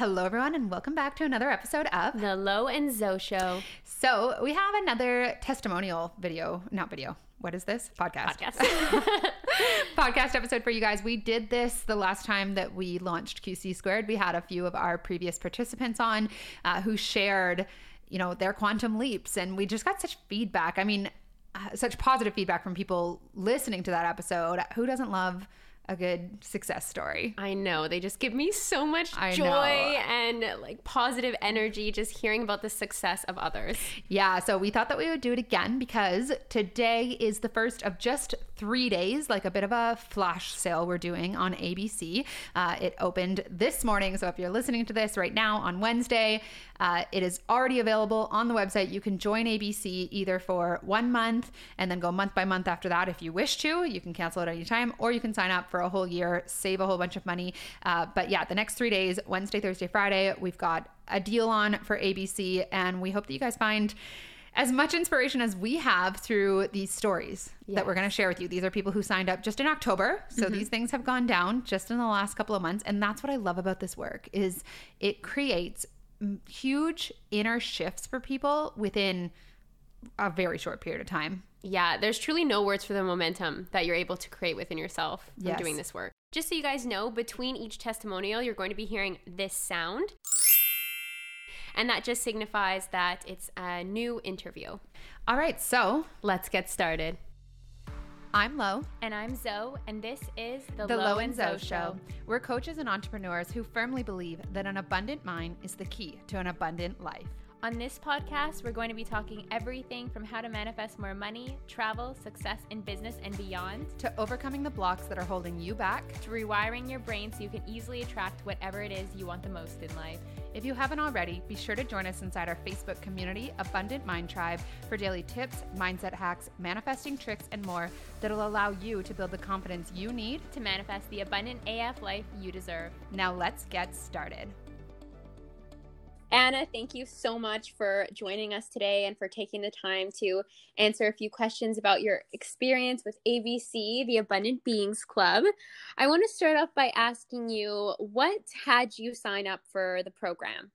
Hello, everyone, and welcome back to another episode of The Lo and Zo Show. So, we have another testimonial video, not video. What is this? Podcast. Podcast. Podcast episode for you guys. We did this the last time that we launched QC Squared. We had a few of our previous participants on uh, who shared, you know, their quantum leaps, and we just got such feedback. I mean, uh, such positive feedback from people listening to that episode. Who doesn't love a good success story. I know. They just give me so much I joy know. and like positive energy just hearing about the success of others. Yeah, so we thought that we would do it again because today is the first of just three days, like a bit of a flash sale we're doing on ABC. Uh, it opened this morning, so if you're listening to this right now on Wednesday, uh, it is already available on the website. You can join ABC either for one month and then go month by month after that if you wish to. You can cancel at any time, or you can sign up for a whole year, save a whole bunch of money. Uh, but yeah, the next three days, Wednesday, Thursday, Friday, we've got a deal on for ABC, and we hope that you guys find as much inspiration as we have through these stories that we're going to share with you. These are people who signed up just in October, so mm-hmm. these things have gone down just in the last couple of months, and that's what I love about this work is it creates huge inner shifts for people within a very short period of time. Yeah, there's truly no words for the momentum that you're able to create within yourself from Yes. doing this work. Just so you guys know, between each testimonial, you're going to be hearing this sound. And that just signifies that it's a new interview. All right, so Let's get started. I'm Lo. And I'm Zoe, and this is the, the Lo Lo and Zoe Show. We're coaches and entrepreneurs who firmly believe that an abundant mind is the key to an abundant life. On this podcast, we're going to be talking everything from how to manifest more money, travel, success in business, and beyond, To overcoming the blocks that are holding you back. to rewiring your brain so you can easily attract whatever it is you want the most in life. If you haven't already, be sure to join us inside our Facebook community, Abundant Mind Tribe, for daily tips, mindset hacks, manifesting tricks, and more that'll allow you to build the confidence you need. To manifest the abundant AF life you deserve. Now, let's get started. Anna, thank you so much for joining us today and for taking the time to answer a few questions about your experience with ABC, the Abundant Beings Club. I want to start off by asking you what had you sign up for the program?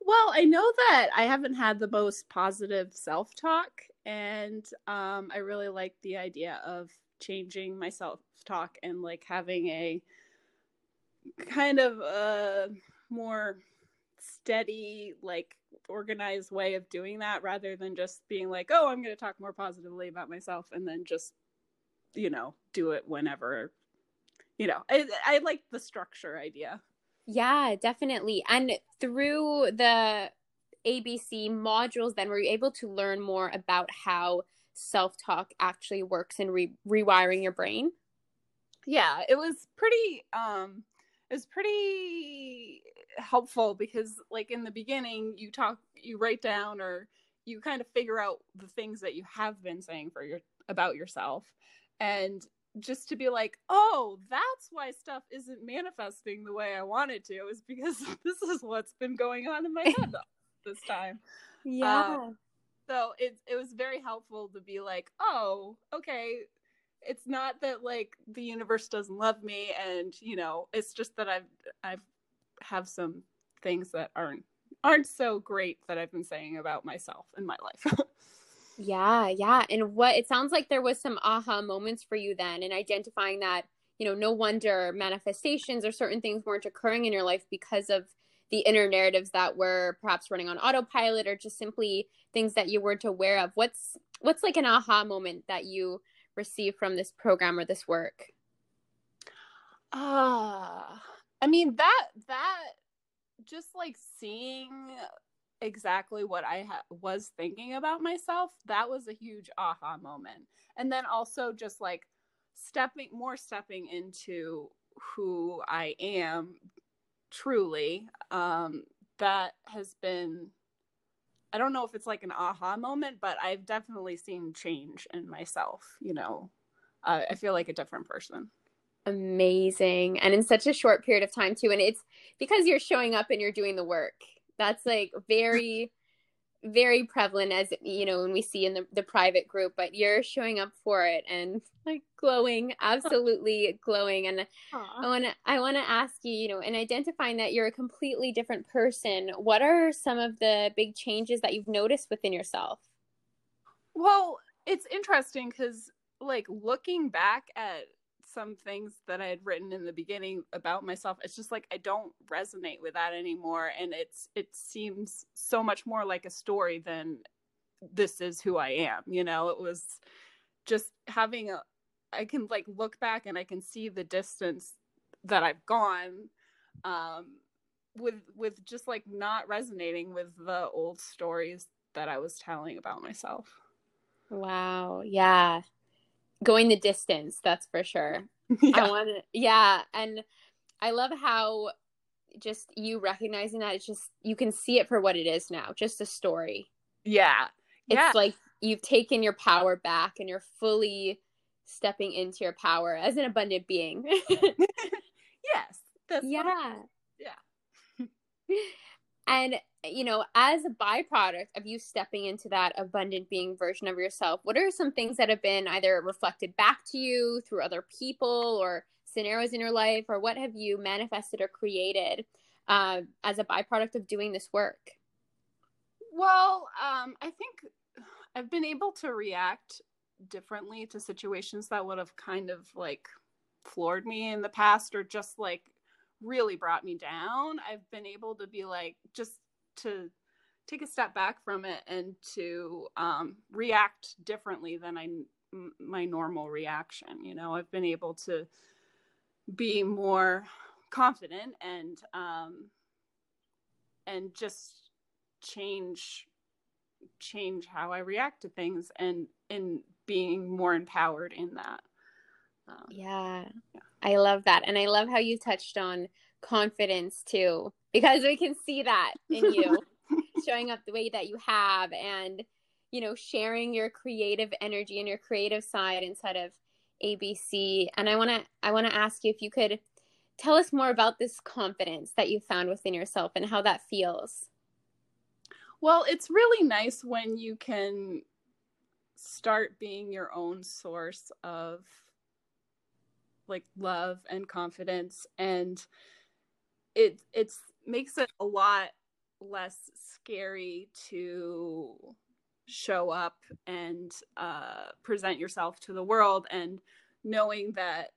Well, I know that I haven't had the most positive self talk, and um, I really like the idea of changing my self talk and like having a kind of a more steady, like organized way of doing that rather than just being like, oh, I'm going to talk more positively about myself and then just, you know, do it whenever. You know, I, I like the structure idea. Yeah, definitely. And through the ABC modules, then were you able to learn more about how self talk actually works in re- rewiring your brain? yeah it was pretty um it was pretty helpful because like in the beginning you talk you write down or you kind of figure out the things that you have been saying for your about yourself and just to be like oh that's why stuff isn't manifesting the way i want it to is because this is what's been going on in my head this time uh, Yeah. so it it was very helpful to be like, oh, okay, it's not that like the universe doesn't love me, and you know, it's just that I've I've have some things that aren't aren't so great that I've been saying about myself in my life. Yeah, yeah. And what it sounds like there was some aha moments for you then in identifying that, you know, no wonder manifestations or certain things weren't occurring in your life because of the inner narratives that were perhaps running on autopilot or just simply things that you weren't aware of. What's what's like an aha moment that you received from this program or this work? Ah, I mean that that just like seeing exactly what I ha- was thinking about myself, that was a huge aha moment. And then also just like stepping more stepping into who I am truly um that has been I don't know if it's like an aha moment, but I've definitely seen change in myself, you know. Uh, I feel like a different person. Amazing. And in such a short period of time too. And it's because you're showing up and you're doing the work. That's like very, very prevalent as you know when we see in the, the private group but you're showing up for it and like glowing absolutely glowing. And i want to i want to ask you you know in identifying that you're a completely different person what are some of the big changes that you've noticed within yourself? Well it's interesting because like looking back at some things that I had written in the beginning about myself. It's just like I don't resonate with that anymore and it's it seems so much more like a story than this is who I am, you know. It was just having a I can like look back and I can see the distance that I've gone um with with just like not resonating with the old stories that I was telling about myself. Wow. Yeah going the distance that's for sure. Yeah. i want yeah and i love how just you recognizing that it's just you can see it for what it is now just a story. Yeah. It's yeah. like you've taken your power back and you're fully stepping into your power as an abundant being. Yes that's yeah. yeah and you know, as a byproduct of you stepping into that abundant being version of yourself, what are some things that have been either reflected back to you through other people or scenarios in your life, or what have you manifested or created uh, as a byproduct of doing this work? Well, um, I think I've been able to react differently to situations that would have kind of like floored me in the past or just like really brought me down. I've been able to be like, just to take a step back from it and to um, react differently than I my normal reaction. You know, I've been able to be more confident and um, and just change change how I react to things and in being more empowered in that. Um, yeah, yeah, I love that, and I love how you touched on confidence too because we can see that in you showing up the way that you have and you know sharing your creative energy and your creative side inside of abc and i want to i want to ask you if you could tell us more about this confidence that you found within yourself and how that feels. Well it's really nice when you can start being your own source of like love and confidence and it it's makes it a lot less scary to show up and uh, present yourself to the world and knowing that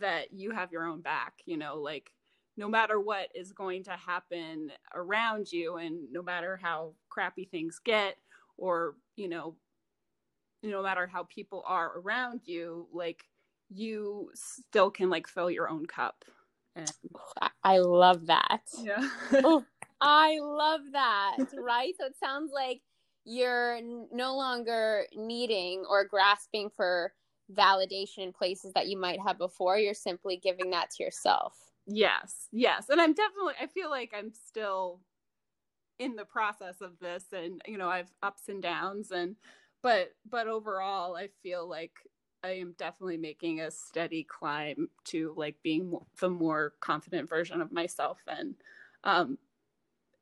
that you have your own back you know like no matter what is going to happen around you and no matter how crappy things get or you know no matter how people are around you like you still can like fill your own cup and I love that. Yeah. oh, I love that. Right? So it sounds like you're no longer needing or grasping for validation in places that you might have before. You're simply giving that to yourself. Yes. Yes. And I'm definitely I feel like I'm still in the process of this and you know, I've ups and downs and but but overall I feel like I am definitely making a steady climb to like being the more confident version of myself and um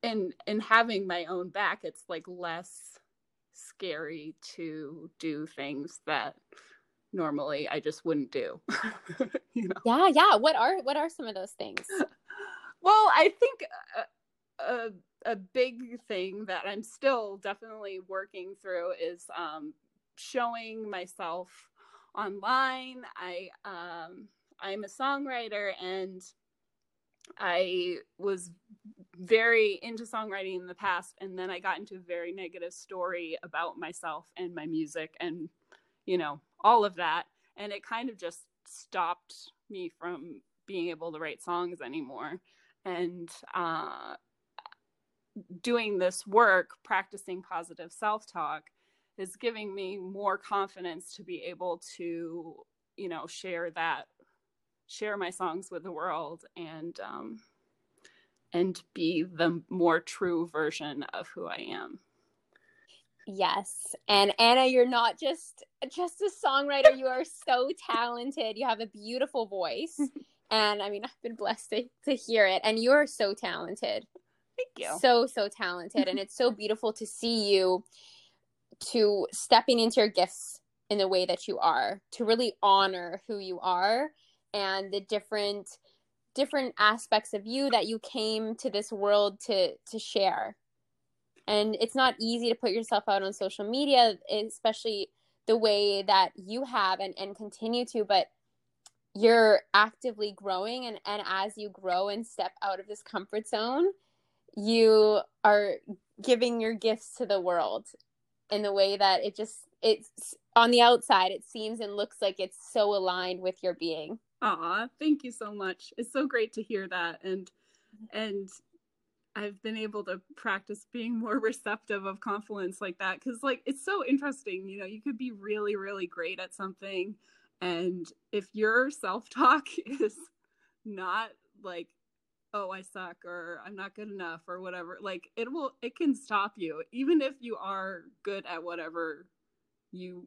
and and having my own back it's like less scary to do things that normally I just wouldn't do. you know? Yeah, yeah. What are what are some of those things? Well, I think a, a, a big thing that I'm still definitely working through is um, showing myself online. I um, I'm a songwriter and I was very into songwriting in the past and then I got into a very negative story about myself and my music and you know all of that and it kind of just stopped me from being able to write songs anymore and uh, doing this work practicing positive self-talk is giving me more confidence to be able to you know share that share my songs with the world and um and be the more true version of who I am. Yes. And Anna, you're not just just a songwriter, you are so talented. You have a beautiful voice. And I mean, I've been blessed to, to hear it and you are so talented. Thank you. So, so talented. and it's so beautiful to see you to stepping into your gifts in the way that you are, to really honor who you are and the different different aspects of you that you came to this world to to share. And it's not easy to put yourself out on social media, especially the way that you have and, and continue to, but you're actively growing and, and as you grow and step out of this comfort zone, you are giving your gifts to the world in the way that it just it's on the outside it seems and looks like it's so aligned with your being. Aw, thank you so much. It's so great to hear that and and I've been able to practice being more receptive of confidence like that because like it's so interesting, you know, you could be really, really great at something and if your self-talk is not like oh i suck or i'm not good enough or whatever like it will it can stop you even if you are good at whatever you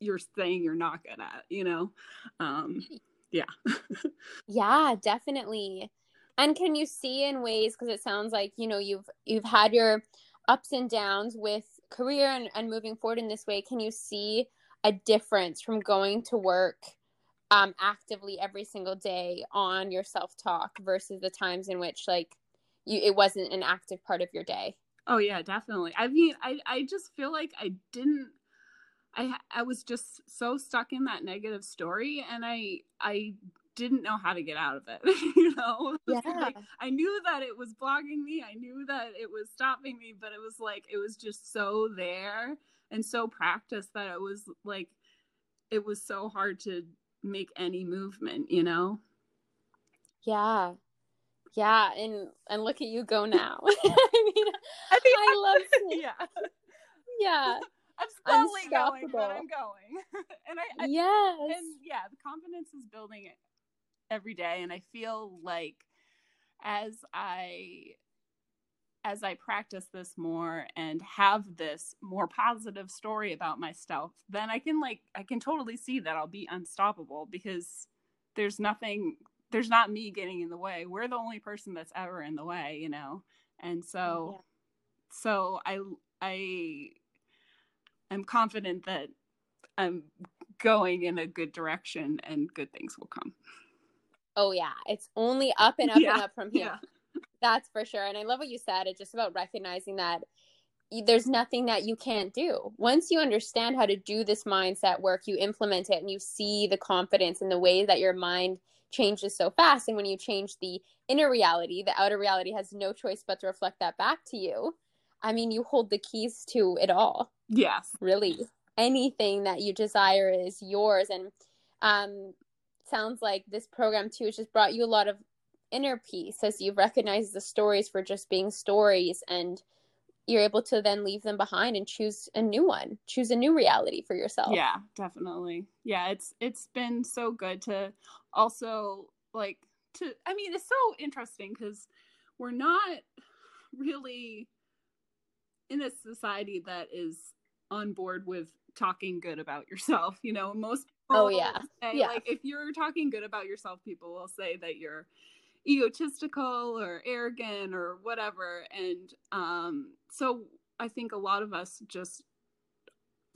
you're saying you're not good at you know? Um yeah. Yeah definitely. And can you see in ways because it sounds like you know you've you've had your ups and downs with career and, and moving forward in this way can you see a difference from going to work um, actively every single day on your self talk versus the times in which like you it wasn't an active part of your day. Oh yeah, definitely. I mean, I I just feel like I didn't I I was just so stuck in that negative story and I I didn't know how to get out of it. you know? Yeah. Like, I knew that it was blocking me. I knew that it was stopping me, but it was like it was just so there and so practiced that it was like it was so hard to make any movement, you know? Yeah. Yeah, and and look at you go now. I mean, I, mean, I love it. Yeah. Yeah. I'm slowly going, but I'm going. and I, I yes. And yeah, the confidence is building it every day and I feel like as I as I practice this more and have this more positive story about myself, then I can like I can totally see that I'll be unstoppable because there's nothing there's not me getting in the way. We're the only person that's ever in the way, you know. And so yeah. so I I am confident that I'm going in a good direction and good things will come. Oh yeah, it's only up and up yeah. and up from here. Yeah. That's for sure. And I love what you said. It's just about recognizing that there's nothing that you can't do. Once you understand how to do this mindset work, you implement it and you see the confidence in the way that your mind changes so fast. And when you change the inner reality, the outer reality has no choice but to reflect that back to you. I mean, you hold the keys to it all. Yes. Really. Anything that you desire is yours. And um sounds like this program too has just brought you a lot of inner peace as you recognize the stories for just being stories and you're able to then leave them behind and choose a new one choose a new reality for yourself. Yeah definitely. Yeah it's it's been so good to also like to i mean it's so interesting because we're not really in a society that is on board with talking good about yourself you know? Most oh yeah. say, yeah. like if you're talking good about yourself people will say that you're egotistical or arrogant or whatever. And um so i think a lot of us just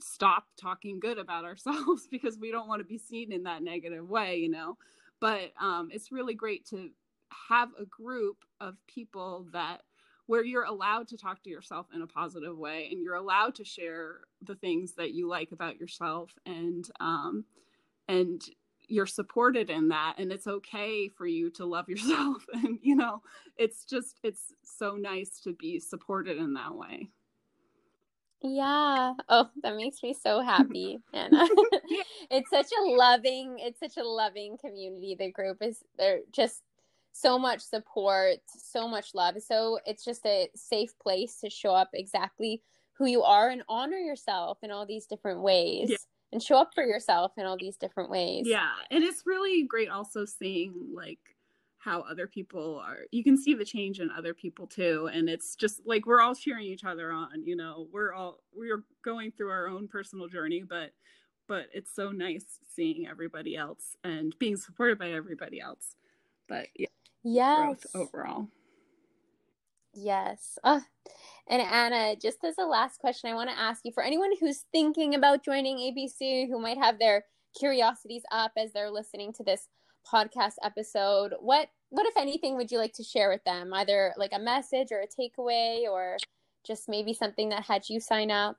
stop talking good about ourselves because we don't want to be seen in that negative way you know? But um it's really great to have a group of people that where you're allowed to talk to yourself in a positive way and you're allowed to share the things that you like about yourself and um and you're supported in that and it's okay for you to love yourself and you know it's just it's so nice to be supported in that way. Yeah. Oh that makes me so happy anna it's such a loving it's such a loving community the group is they're just so much support so much love so it's just a safe place to show up exactly who you are and honor yourself in all these different ways. yeah and show up for yourself in all these different ways. Yeah. And it's really great also seeing like how other people are you can see the change in other people too and it's just like we're all cheering each other on you know we're all we're going through our own personal journey but but it's so nice seeing everybody else and being supported by everybody else but yeah yes overall Yes. Uh, and Anna, just as a last question, I want to ask you for anyone who's thinking about joining ABC, who might have their curiosities up as they're listening to this podcast episode, what what if anything would you like to share with them? Either like a message or a takeaway or just maybe something that had you sign up?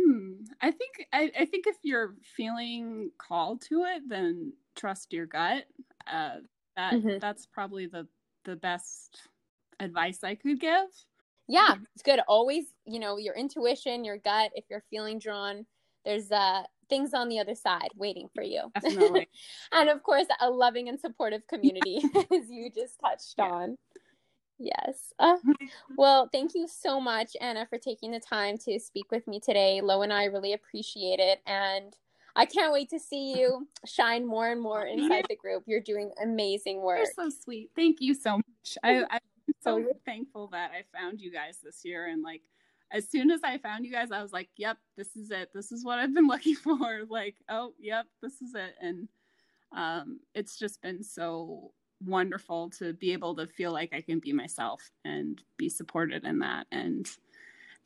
Hmm. I think I, I think if you're feeling called to it, then trust your gut. Uh, that Mhm. that's probably the the best advice I could give. Yeah, it's good. Always, you know, your intuition, your gut. If you're feeling drawn, there's uh things on the other side waiting for you. Definitely. and of course, a loving and supportive community, as you just touched Yeah. on. Yes. Uh, well, thank you so much, Anna, for taking the time to speak with me today. Lo and I really appreciate it. And I can't wait to see you shine more and more inside the group. You're doing amazing work. You're so sweet. Thank you so much. I, I'm so So- thankful that I found you guys this year. And like, as soon as I found you guys, I was like, yep, this is it. This is what I've been looking for. Like, oh, yep, this is it. And um, it's just been so wonderful to be able to feel like I can be myself and be supported in that. And,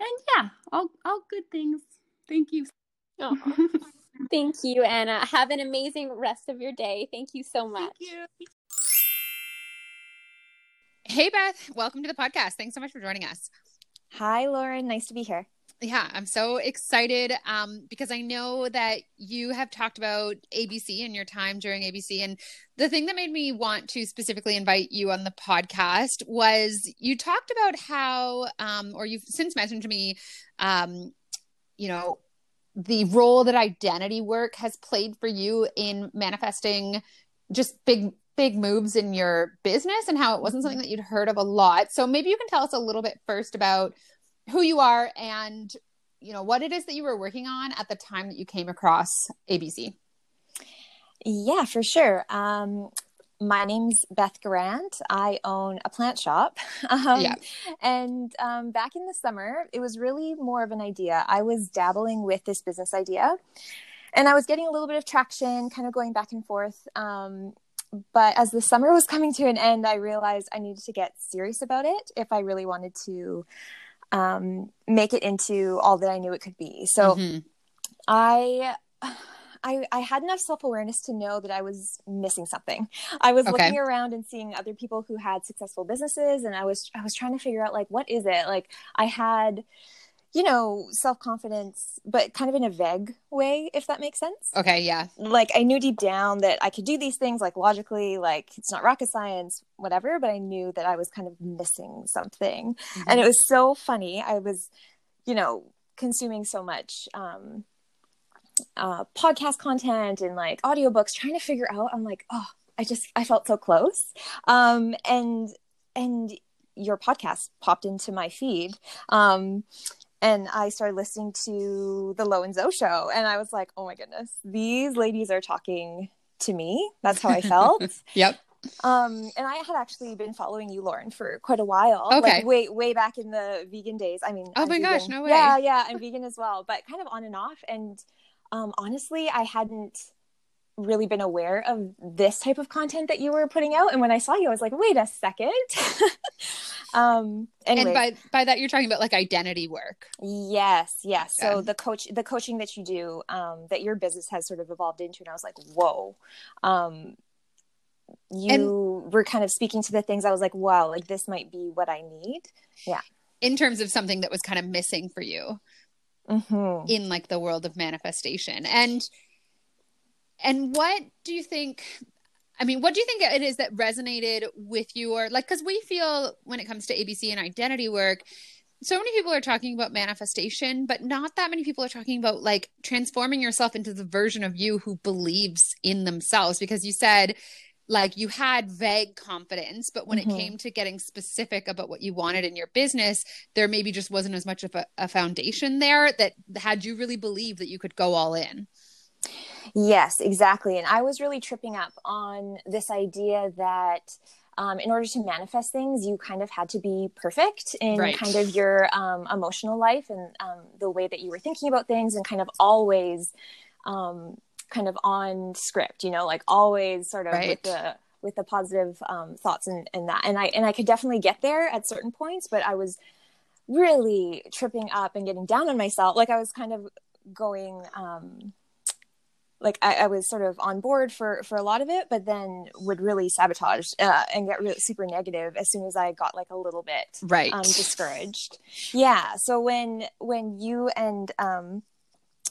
and yeah, all, all good things. Thank you. Aw. Thank you, Anna. Have an amazing rest of your day. Thank you so much. Hey, Beth. Welcome to the podcast. Thanks so much for joining us. Hi, Lauren. Nice to be here. Yeah, I'm so excited um, because I know that you have talked about ABC and your time during ABC. And the thing that made me want to specifically invite you on the podcast was you talked about how, um, or you've since mentioned to me, um, you know, the role that identity work has played for you in manifesting just big big moves in your business and how it wasn't something that you'd heard of a lot so maybe you can tell us a little bit first about who you are and you know what it is that you were working on at the time that you came across abc Yeah, for sure. Um, my name's Beth Grant. I own a plant shop. Um, Yeah. And um, back in the summer, it was really more of an idea. I was dabbling with this business idea and I was getting a little bit of traction, kind of going back and forth. Um, but as the summer was coming to an end, I realized I needed to get serious about it if I really wanted to um, make it into all that I knew it could be. So, Mhm. I I I had enough self-awareness to know that I was missing something. I was Okay. looking around and seeing other people who had successful businesses and I was I was trying to figure out like what is it? Like I had you know, self-confidence but kind of in a vague way if that makes sense. okay yeah. Like I knew deep down that I could do these things like logically like it's not rocket science whatever, but I knew that I was kind of missing something. And it was so funny. I was you know consuming so much um uh podcast content and like audiobooks trying to figure out i'm like oh i just i felt so close. Um and and your podcast popped into my feed. Um and I started listening to the Lo and Zoe show, and I was like, "Oh my goodness, these ladies are talking to me." That's how I felt. yep Um, and I had actually been following you, Lauren, for quite a while. Okay. Like way, way back in the vegan days. I mean, Oh I'm my gosh, no way. Yeah, yeah, I'm vegan as well, but kind of on and off. And um, honestly, I hadn't really been aware of this type of content that you were putting out. And when I saw you, I was like, wait a second. um, anyway, and by by that you're talking about like identity work Yes, yes. So the coach, the coaching that you do, um, that your business has sort of evolved into, and I was like, whoa. Um, you were kind of speaking to the things I was like, wow, like this might be what I need. Yeah. In terms of something that was kind of missing for you hmm in like the world of manifestation and and what do you think i mean what do you think it is that resonated with you or like because we feel when it comes to abc and identity work so many people are talking about manifestation but not that many people are talking about like transforming yourself into the version of you who believes in themselves because you said like you had vague confidence but when Mhm. it came to getting specific about what you wanted in your business there maybe just wasn't as much of a, a foundation there that had you really believed that you could go all in Yes, exactly. And I was really tripping up on this idea that um, in order to manifest things, you kind of had to be perfect in Right. kind of your um, emotional life and um, the way that you were thinking about things, and kind of always um, kind of on script, you know, like always sort of Right. with the with the positive um, thoughts and, and that and i and i could definitely get there at certain points but i was really tripping up and getting down on myself like i was kind of going um like I, I, was sort of on board for for a lot of it, but then would really sabotage uh, and get really super negative as soon as I got like a little bit right um, discouraged. Yeah. So when when you and um,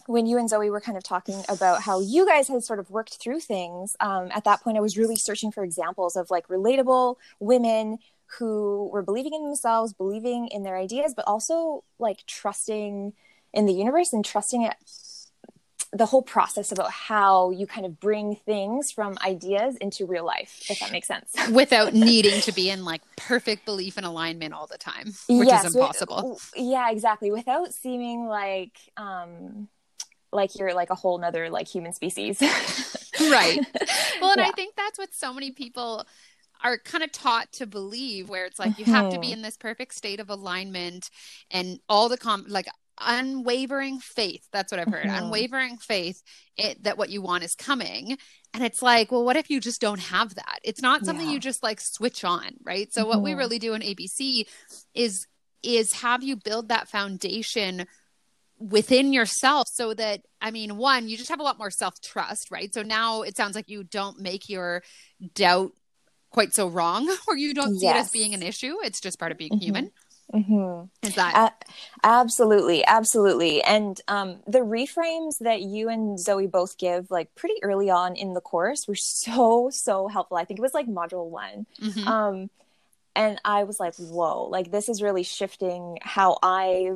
when you and Zoe were kind of talking about how you guys had sort of worked through things, um, at that point I was really searching for examples of like relatable women who were believing in themselves, believing in their ideas, but also like trusting in the universe and trusting it the whole process about how you kind of bring things from ideas into real life, if that makes sense. Without needing to be in like perfect belief and alignment all the time, which yes, is impossible. yeah, exactly. Without seeming like um like you're like a whole nother like human species. right. Well, and yeah. I think that's what so many people are kind of taught to believe where it's like you have to be mm-hmm. in this perfect state of alignment and all the com like unwavering faith that's what i've heard mm-hmm. unwavering faith it, that what you want is coming and it's like well what if you just don't have that it's not something yeah. you just like switch on right so mm-hmm. what we mm-hmm. really do in abc is is have you build that foundation within yourself so that i mean one you just have a lot more self trust right so now it sounds like you don't make your doubt quite so wrong or you don't see yes. it as being an issue it's just part of being mm-hmm. human Mm-hmm. Is that absolutely, absolutely? And um, the reframes that you and Zoe both give, like pretty early on in the course, were so so helpful. I think it was like module one, mm-hmm. um, and I was like, "Whoa! Like this is really shifting how I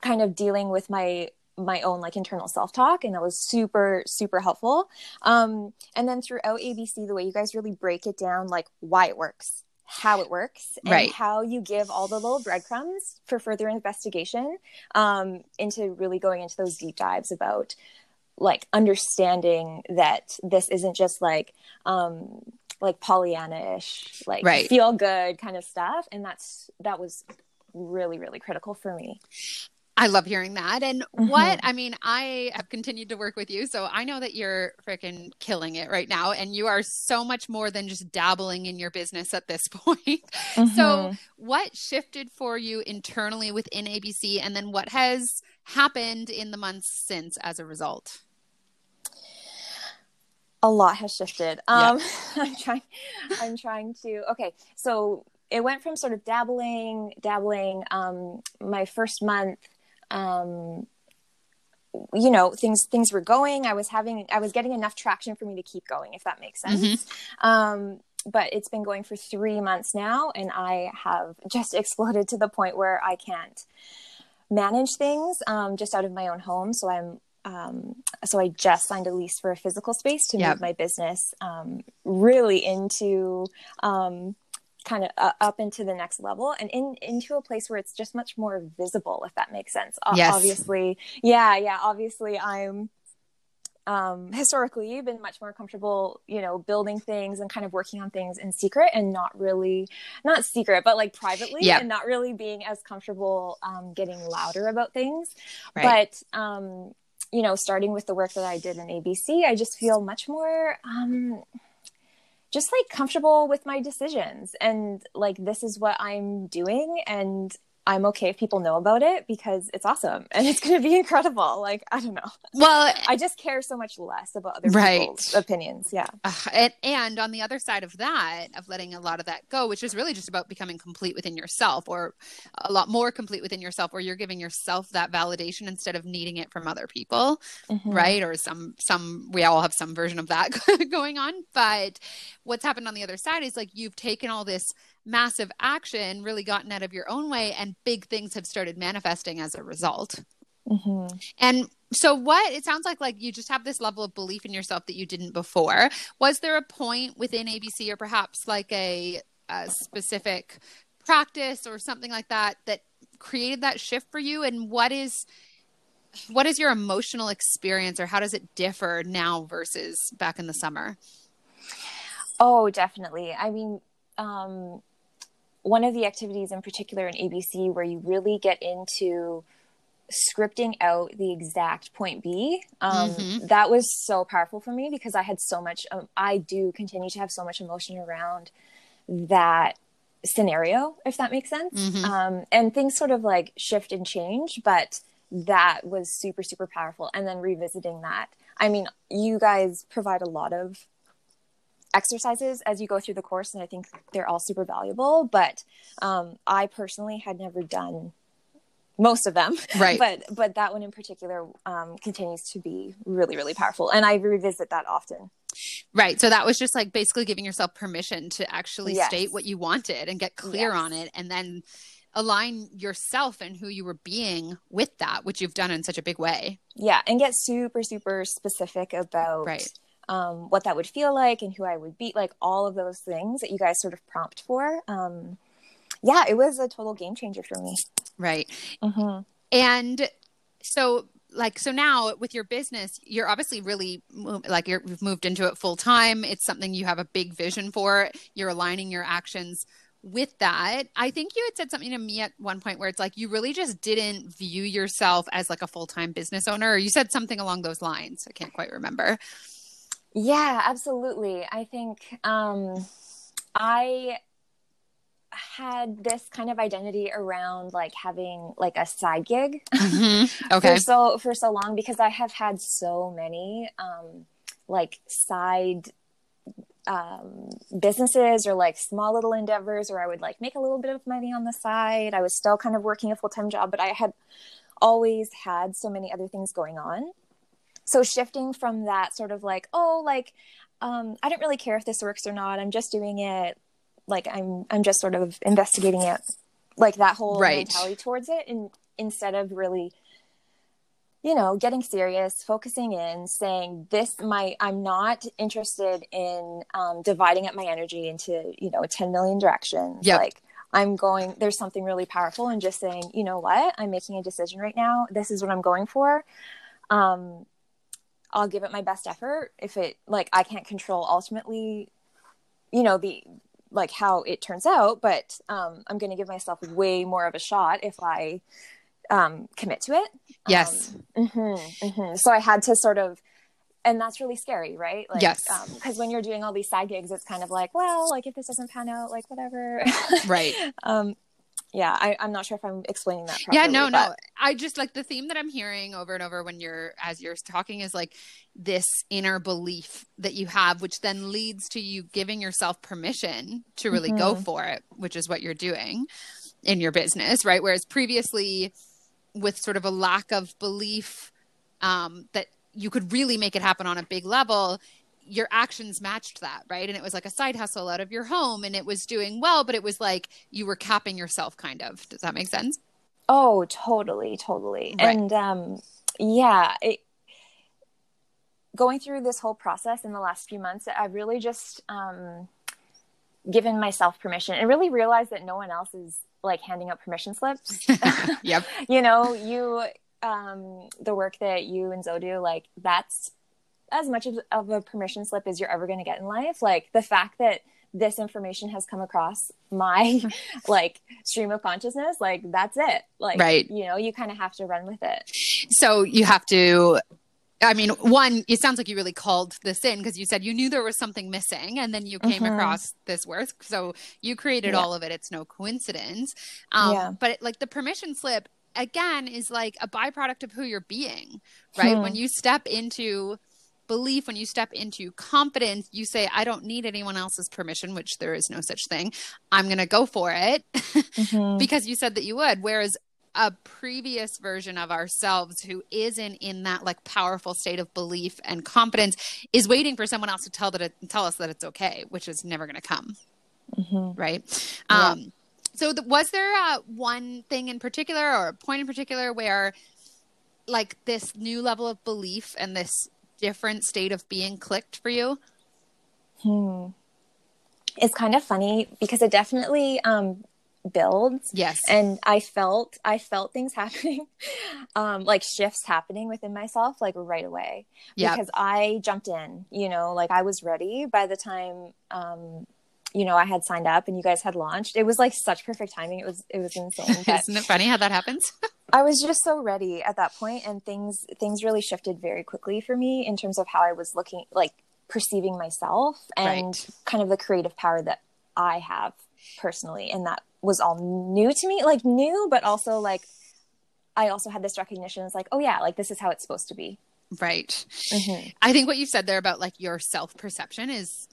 kind of dealing with my my own like internal self talk and that was super super helpful um and then throughout abc the way you guys really break it down like why it works how it works and right. how you give all the little breadcrumbs for further investigation um, into really going into those deep dives about like understanding that this isn't just like um like pollyanna-ish like right. feel good kind of stuff and that's that was really really critical for me I love hearing that. And mm-hmm. what I mean, I have continued to work with you, so I know that you're freaking killing it right now. And you are so much more than just dabbling in your business at this point. Mm-hmm. So, what shifted for you internally within ABC? And then what has happened in the months since as a result? A lot has shifted. Um, I'm trying. I'm trying to. Okay, so it went from sort of dabbling, dabbling. Um, my first month um, you know things things were going i was having i was getting enough traction for me to keep going if that makes sense mm-hmm. um, but it's been going for three months now and i have just exploded to the point where i can't manage things um, just out of my own home so i'm um, so i just signed a lease for a physical space to yep. move my business um, really into um, kind of uh, up into the next level and in into a place where it's just much more visible if that makes sense yes. obviously yeah yeah obviously i'm um historically been much more comfortable you know building things and kind of working on things in secret and not really not secret but like privately yep. and not really being as comfortable um getting louder about things right. but um you know starting with the work that i did in abc i just feel much more um just like comfortable with my decisions and like this is what I'm doing and I'm okay if people know about it because it's awesome and it's going to be incredible. Like, I don't know. Well, I just care so much less about other right. people's opinions. Yeah. Uh, and, and on the other side of that, of letting a lot of that go, which is really just about becoming complete within yourself or a lot more complete within yourself, where you're giving yourself that validation instead of needing it from other people. Mm-hmm. Right. Or some, some, we all have some version of that going on. But what's happened on the other side is like you've taken all this massive action, really gotten out of your own way, and big things have started manifesting as a result. Mm-hmm. And so, what it sounds like, like you just have this level of belief in yourself that you didn't before. Was there a point within ABC, or perhaps like a, a specific practice or something like that, that created that shift for you? And what is what is your emotional experience, or how does it differ now versus back in the summer? Oh, definitely. I mean, um, one of the activities in particular in ABC where you really get into scripting out the exact point B. Um, Mhm. That was so powerful for me because I had so much, um, I do continue to have so much emotion around that scenario, if that makes sense. Mhm. Um, and things sort of like shift and change, but that was super, super powerful. And then revisiting that. I mean, you guys provide a lot of exercises as you go through the course, and I think they're all super valuable. But um, I personally had never done most of them, Right. but but that one in particular um, continues to be really, really powerful, and I revisit that often. Right. So that was just like basically giving yourself permission to actually Yes. state what you wanted and get clear Yes. on it and then align yourself and who you were being with that, which you've done in such a big way. Yeah, and get super, super specific about Right. Um, what that would feel like and who I would be, like all of those things that you guys sort of prompt for. Um, yeah, it was a total game changer for me. Right. hmm And so like so now with your business you're obviously really like you're, you've moved into it full time it's something you have a big vision for you're aligning your actions with that i think you had said something to me at one point where it's like you really just didn't view yourself as like a full-time business owner or you said something along those lines i can't quite remember Yeah, absolutely. I think um, I had this kind of identity around like having like a side gig okay for so for so long because I have had so many um, like side um, businesses or like small little endeavors where I would like make a little bit of money on the side. I was still kind of working a full time job, but I had always had so many other things going on. So shifting from that sort of like, oh, like um, I don't really care if this works or not. I'm just doing it. Like I'm, I'm just sort of investigating it, like that whole Right. mentality towards it, and instead of really you know getting serious focusing in saying this my i'm not interested in um, dividing up my energy into you know 10 million directions Yep. like i'm going there's something really powerful in just saying you know what i'm making a decision right now this is what i'm going for um i'll give it my best effort if it like i can't control ultimately you know the like how it turns out but um i'm going to give myself way more of a shot if i um commit to it yes um, hmm hmm So I had to sort of, and that's really scary, right? Like, Yes. Because when you're doing all these side gigs, it's kind of like, well, like if this doesn't pan out, like whatever. right um, yeah, I, I'm not sure if I'm explaining that properly. yeah no no i just like the theme that i'm hearing over and over when you're as you're talking is like this inner belief that you have which then leads to you giving yourself permission to really go Mhm. for it which is what you're doing in your business right whereas previously with sort of a lack of belief um, that you could really make it happen on a big level your actions matched that right and it was like a side hustle out of your home and it was doing well but it was like you were capping yourself kind of does that make sense Oh, totally, totally. Right. And um, yeah, it, going through this whole process in the last few months, I've really just um, given myself permission and really realized that no one else is like handing out permission slips. yep you know, you, um, the work that you and Zoe do, like that's as much of, a permission slip as you're ever going to get in life. Like the fact that this information has come across my like stream of consciousness, like that's it. Like, Right. you know, you kind of have to run with it. so you have to i mean one it sounds like you really called this in because you said you knew there was something missing and then you came Mhm. across this work so you created Yeah. all of it it's no coincidence um, Yeah. but like the permission slip again is like a byproduct of who you're being right Hmm. when you step into belief when you step into confidence you say i don't need anyone else's permission which there is no such thing i'm going to go for it Mhm. because you said that you would whereas a previous version of ourselves who isn't in that like powerful state of belief and confidence is waiting for someone else to tell that it, tell us that it's okay which is never going to come Mhm. right Yeah. um so the, was there uh, one thing in particular or a point in particular where like this new level of belief and this different state of being clicked for you Hmm. It's kind of funny because it definitely um, builds. yes and i felt i felt things happening um like shifts happening within myself like right away yeah because i jumped in you know like i was ready by the time um you know i had signed up and you guys had launched. It was like such perfect timing. It was it was insane. Isn't it funny how that happens? I was just so ready at that point and things things really shifted very quickly for me in terms of how I was looking like perceiving myself and Right. kind of the creative power that I have personally. And that was all new to me like new but also like I also had this recognition. It's like oh yeah like this is how it's supposed to be. Right. Mhm. I think what you said there about like your self perception is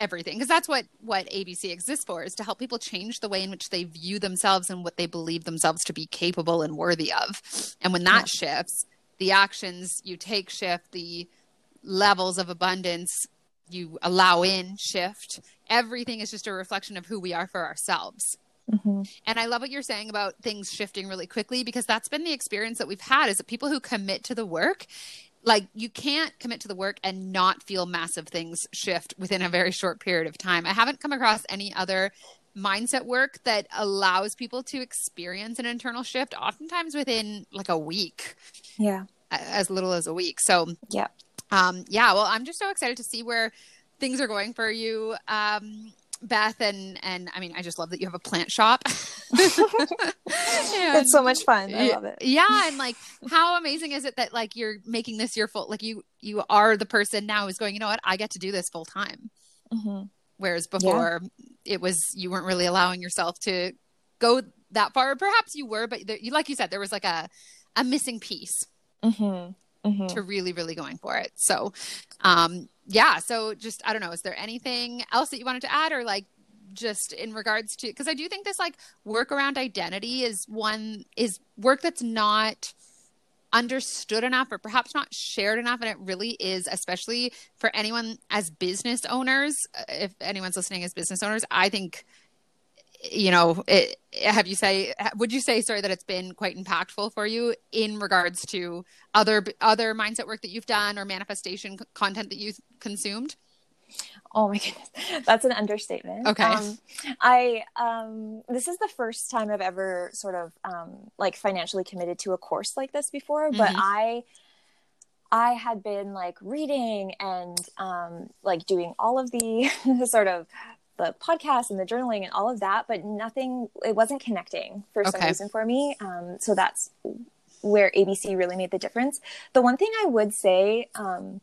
everything because that's what what ABC exists for is to help people change the way in which they view themselves and what they believe themselves to be capable and worthy of. And when that shifts, the actions you take shift, the levels of abundance you allow in shift. Everything is just a reflection of who we are for ourselves. Mhm. And I love what you're saying about things shifting really quickly because that's been the experience that we've had is that people who commit to the work, like you can't commit to the work and not feel massive things shift within a very short period of time. I haven't come across any other mindset work that allows people to experience an internal shift oftentimes within like a week. Yeah. As little as a week. So yeah. um, yeah, well, I'm just so excited to see where things are going for you, um, Beth. And and I mean, I just love that you have a plant shop. And- it's so much fun I yeah, love it Yeah, and like, how amazing is it that like you're making this your full? Like you you are the person now who's going. You know what? I get to do this full time. Mhm. Whereas before, it was you weren't really allowing yourself to go that far. Perhaps you were, but there, you like you said, there was like a a missing piece Mhm. Mhm. to really really going for it so um yeah so just i don't know is there anything else that you wanted to add or like just in regards to because i do think this like work around identity is one is work that's not understood enough or perhaps not shared enough and it really is especially for anyone as business owners uh, if anyone's listening as business owners i think you know it, have you say would you say sorry that it's been quite impactful for you in regards to other other mindset work that you've done or manifestation c- content that you've consumed Oh my goodness, that's an understatement. Okay. Um, I um, this is the first time I've ever sort of um, like financially committed to a course like this before, but Mhm. I I had been like reading and um, like doing all of the sort of the podcast and the journaling and all of that, but nothing. It wasn't connecting for some Okay. reason for me. Um, so that's where ABC really made the difference. The one thing I would say. Um,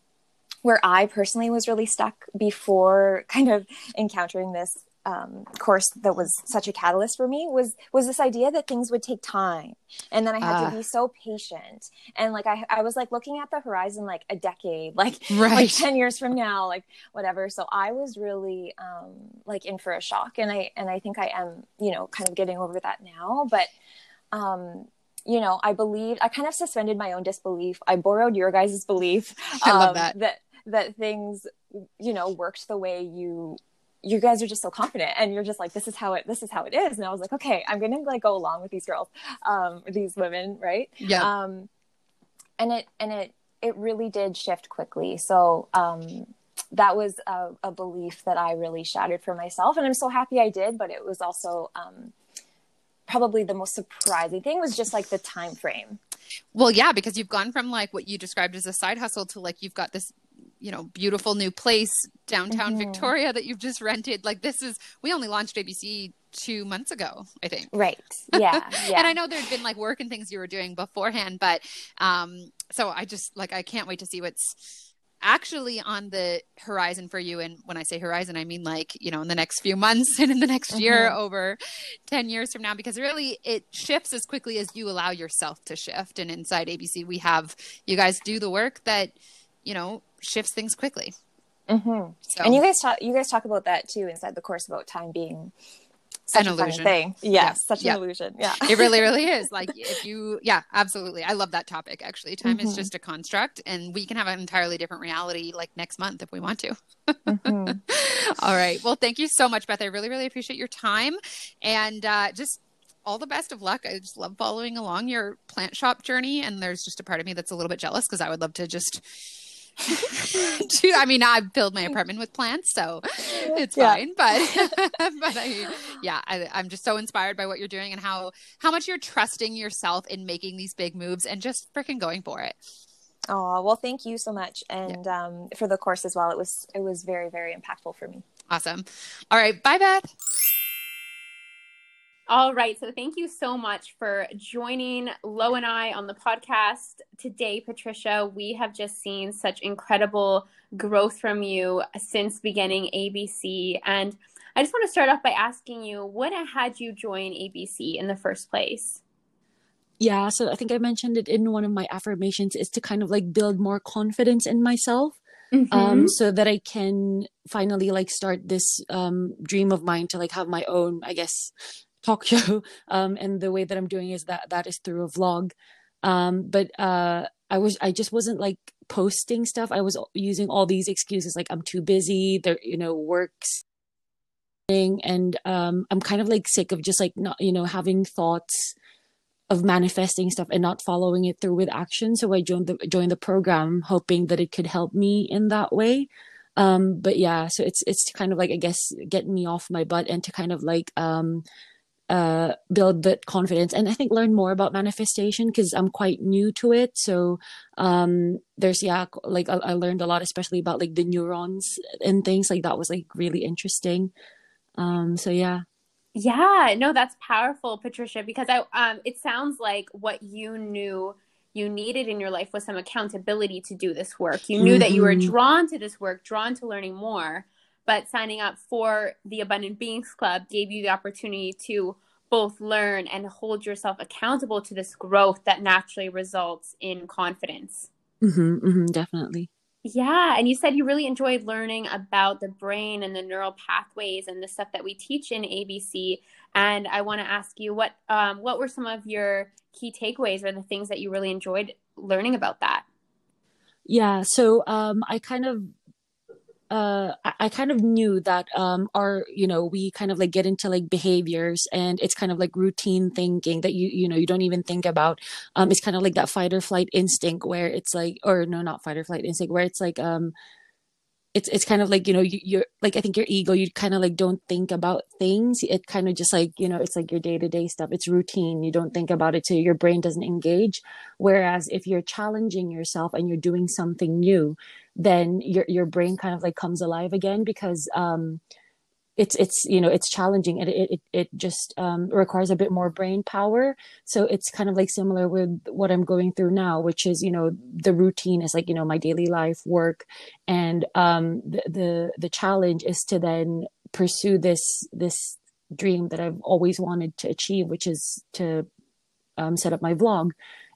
where I personally was really stuck before kind of encountering this um, course that was such a catalyst for me was was this idea that things would take time and then I had Ah. to be so patient and like I, I was like looking at the horizon like a decade like Right. like 10 years from now like whatever so I was really um, like in for a shock and I and I think I am you know kind of getting over that now but um you know I believed I kind of suspended my own disbelief I borrowed your guys' belief I love um, that. that that things you know worked the way you you guys are just so confident and you're just like this is how it this is how it is. And i was like okay i'm gonna like go along with these girls um these women right? Yeah. Um and it and it it really did shift quickly. So um that was a, a belief that i really shattered for myself and i'm so happy i did but it was also um probably the most surprising thing was just like the time frame. Well, yeah, because you've gone from like what you described as a side hustle to like you've got this, you know, beautiful new place downtown Mhm. Victoria that you've just rented. Like this is we only launched ABC two months ago, I think. right yeah yeah And I know there'd been like work and things you were doing beforehand, but um so I just like I can't wait to see what's actually on the horizon for you and when I say horizon I mean like, you know, in the next few months and in the next year Mhm. over 10 years from now because really it shifts as quickly as you allow yourself to shift and inside ABC we have you guys do the work that, you know, shifts things quickly. hmm So And you guys talk you guys talk about that too inside the course about time being such An illusion. thing. Yes, Yeah, such yeah. an illusion. Yeah. it really really is like if you yeah absolutely i love that topic actually time is Mhm. just a construct and we can have an entirely different reality like next month if we want to Mhm. all right well thank you so much beth i really really appreciate your time and uh, just all the best of luck i just love following along your plant shop journey and there's just a part of me that's a little bit jealous because i would love to just do i mean i've filled my apartment with plants so it's Yeah. fine but but i yeah I, i'm just so inspired by what you're doing and how how much you're trusting yourself in making these big moves and just freaking going for it Oh, well, thank you so much. And um, for the course as well. It was it was very, very impactful for me. awesome all right bye beth All right. So thank you so much for joining Lo and I on the podcast today, Patricia. We have just seen such incredible growth from you since beginning ABC. And I just want to start off by asking you what had you join ABC in the first place? Yeah, so I think I mentioned it in one of my affirmations is to kind of like build more confidence in myself. Mm-hmm. Um, so that I can finally like start this um dream of mine to like have my own, I guess, talk show. Um, and the way that I'm doing is that that is through a vlog. Um, but uh, I was I just wasn't like posting stuff. I was using all these excuses like I'm too busy. There, you know, works. Thing. And um, I'm kind of like sick of just like not, you know, having thoughts of manifesting stuff and not following it through with action. So I joined the joined the program, hoping that it could help me in that way. Um, but yeah, so it's it's kind of like I guess getting me off my butt and to kind of like um, uh, build that confidence and I think learn more about manifestation because I'm quite new to it. So um, there's yeah, like I, I, learned a lot, especially about like the neurons and things like that was like really interesting. Um, so yeah. Yeah, no, that's powerful, Patricia, because I um, it sounds like what you knew you needed in your life was some accountability to do this work. You knew mm-hmm. that you were mm-hmm. drawn to this work, drawn to learning more but signing up for the Abundant Beings Club gave you the opportunity to both learn and hold yourself accountable to this growth that naturally results in confidence. Mm-hmm, mm-hmm, definitely. Yeah, and you said you really enjoyed learning about the brain and the neural pathways and the stuff that we teach in ABC. And I want to ask you what um, what were some of your key takeaways or the things that you really enjoyed learning about that? Yeah, so um, I kind of uh, I, I kind of knew that um, our, you know, we kind of like get into like behaviors and it's kind of like routine thinking that you, you know, you don't even think about. Um, it's kind of like that fight or flight instinct where it's like, or no, not fight or flight instinct, where it's like, um, it's it's kind of like you know you, you're like I think your ego you kind of like don't think about things. It kind of just like you know it's like your day to day stuff. It's routine. You don't think about it, so your brain doesn't engage. Whereas if you're challenging yourself and you're doing something new, then your your brain kind of like comes alive again because um, it's it's you know it's challenging and it it, it just um, requires a bit more brain power. So it's kind of like similar with what i'm going through now which is you know the routine is like you know my daily life work and um, the the the challenge is to then pursue this this dream that i've always wanted to achieve which is to um, set up my vlog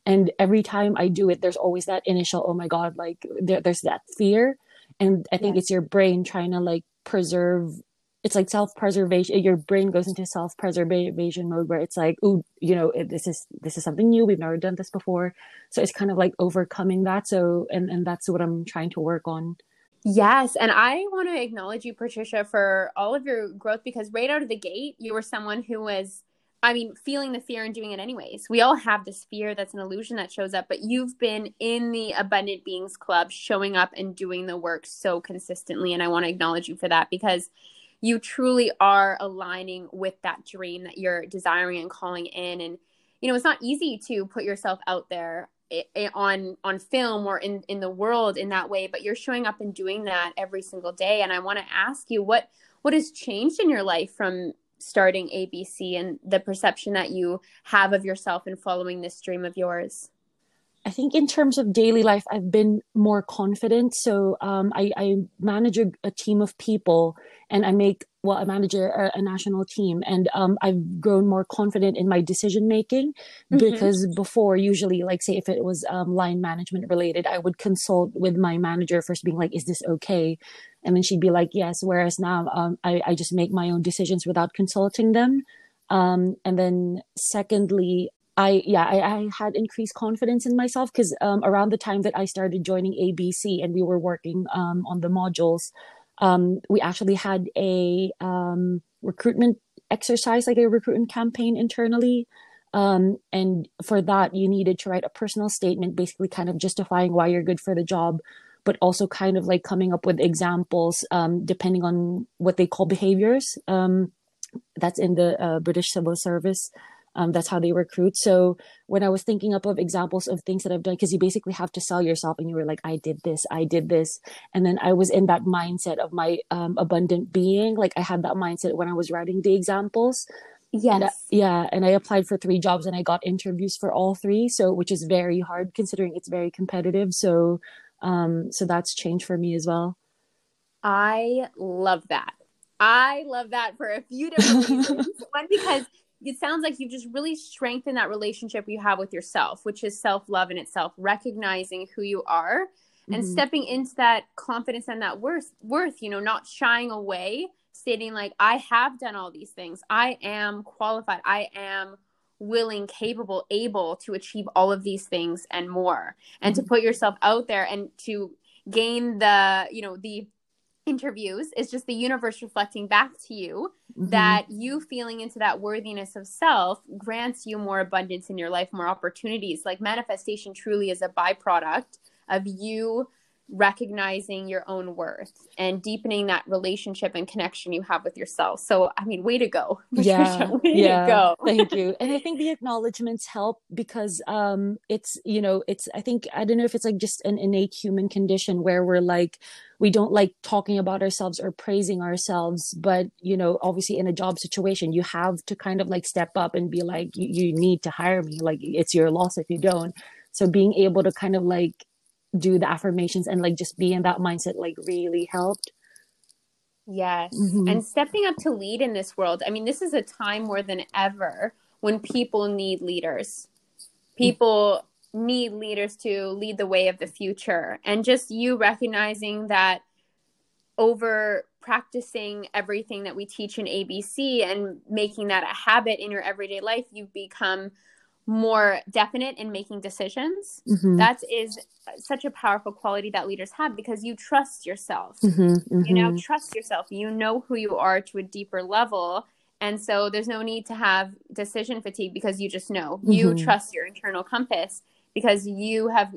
and every time i do it there's always that initial oh my god like there, there's that fear. And i think yeah. it's your brain trying to like preserve it's like self-preservation your brain goes into self-preservation mode where it's like oh you know this is this is something new. We've never done this before. So it's kind of like overcoming that. So and and that's what i'm trying to work on. Yes. And i want to acknowledge you patricia for all of your growth because right out of the gate you were someone who was I mean, feeling the fear and doing it anyways. We all have this fear that's an illusion that shows up, but you've been in the Abundant Beings Club showing up and doing the work so consistently. And I want to acknowledge you for that because you truly are aligning with that dream that you're desiring and calling in and you know it's not easy to put yourself out there eh, eh, on on film or in in the world in that way but you're showing up and doing that every single day and i want to ask you what what has changed in your life from starting abc and the perception that you have of yourself and following this dream of yours I think in terms of daily life, I've been more confident. So um, I, I, manage a, a, team of people and I make, well, I manage a, a national team and um, I've grown more confident in my decision making mm-hmm. because before, usually, like, say, if it was um, line management related, I would consult with my manager first, being like, is this okay? And then she'd be like, yes. Whereas now um, I, I just make my own decisions without consulting them. Um, and then secondly, I yeah I, I, had increased confidence in myself because um, around the time that I started joining ABC and we were working um, on the modules, um, we actually had a um, recruitment exercise, like a recruitment campaign internally. Um, and for that, you needed to write a personal statement, basically kind of justifying why you're good for the job, but also kind of like coming up with examples um, depending on what they call behaviors. that's in the uh, British Civil Service. Um, that's how they recruit. So when I was thinking up of examples of things that I've done, because you basically have to sell yourself, and you were like, "I did this, I did this," and then I was in that mindset of my um, abundant being. Like I had that mindset when I was writing the examples. Yes. And, yeah, and I applied for three jobs and I got interviews for all three, so which is very hard considering it's very competitive. So um so that's changed for me as well. I love that. I love that for a few different reasons. One, because it sounds like you've just really strengthened that relationship you have with yourself, which is self love in itself, recognizing who you are and Mhm. stepping into that confidence and that worth, worth, you know, not shying away, stating, like, I have done all these things. I am qualified. I am willing, capable, able to achieve all of these things and more. And to put yourself out there and to gain the, you know, the interviews is just the universe reflecting back to you Mhm. that you feeling into that worthiness of self grants you more abundance in your life, more opportunities. Like manifestation truly is a byproduct of you recognizing your own worth and deepening that relationship and connection you have with yourself. So, I mean, way to go. yeah way yeah to go. thank you and i think the acknowledgments help because um it's you know it's i think i don't know if it's like just an innate human condition where we're like we don't like talking about ourselves or praising ourselves but you know obviously in a job situation you have to kind of like step up and be like you, you need to hire me like it's your loss if you don't so being able to kind of like do the affirmations and like just be in that mindset like really helped Yes. Mhm. And stepping up to lead in this world. I mean, this is a time more than ever when people need leaders. People need leaders to lead the way of the future. And just you recognizing that over practicing everything that we teach in ABC and making that a habit in your everyday life, you've become more definite in making decisions. Mhm. That is such a powerful quality that leaders have because you trust yourself Mhm, you now mhm. trust yourself you know who you are to a deeper level and so there's no need to have decision fatigue because you just know you Mhm. trust your internal compass because you have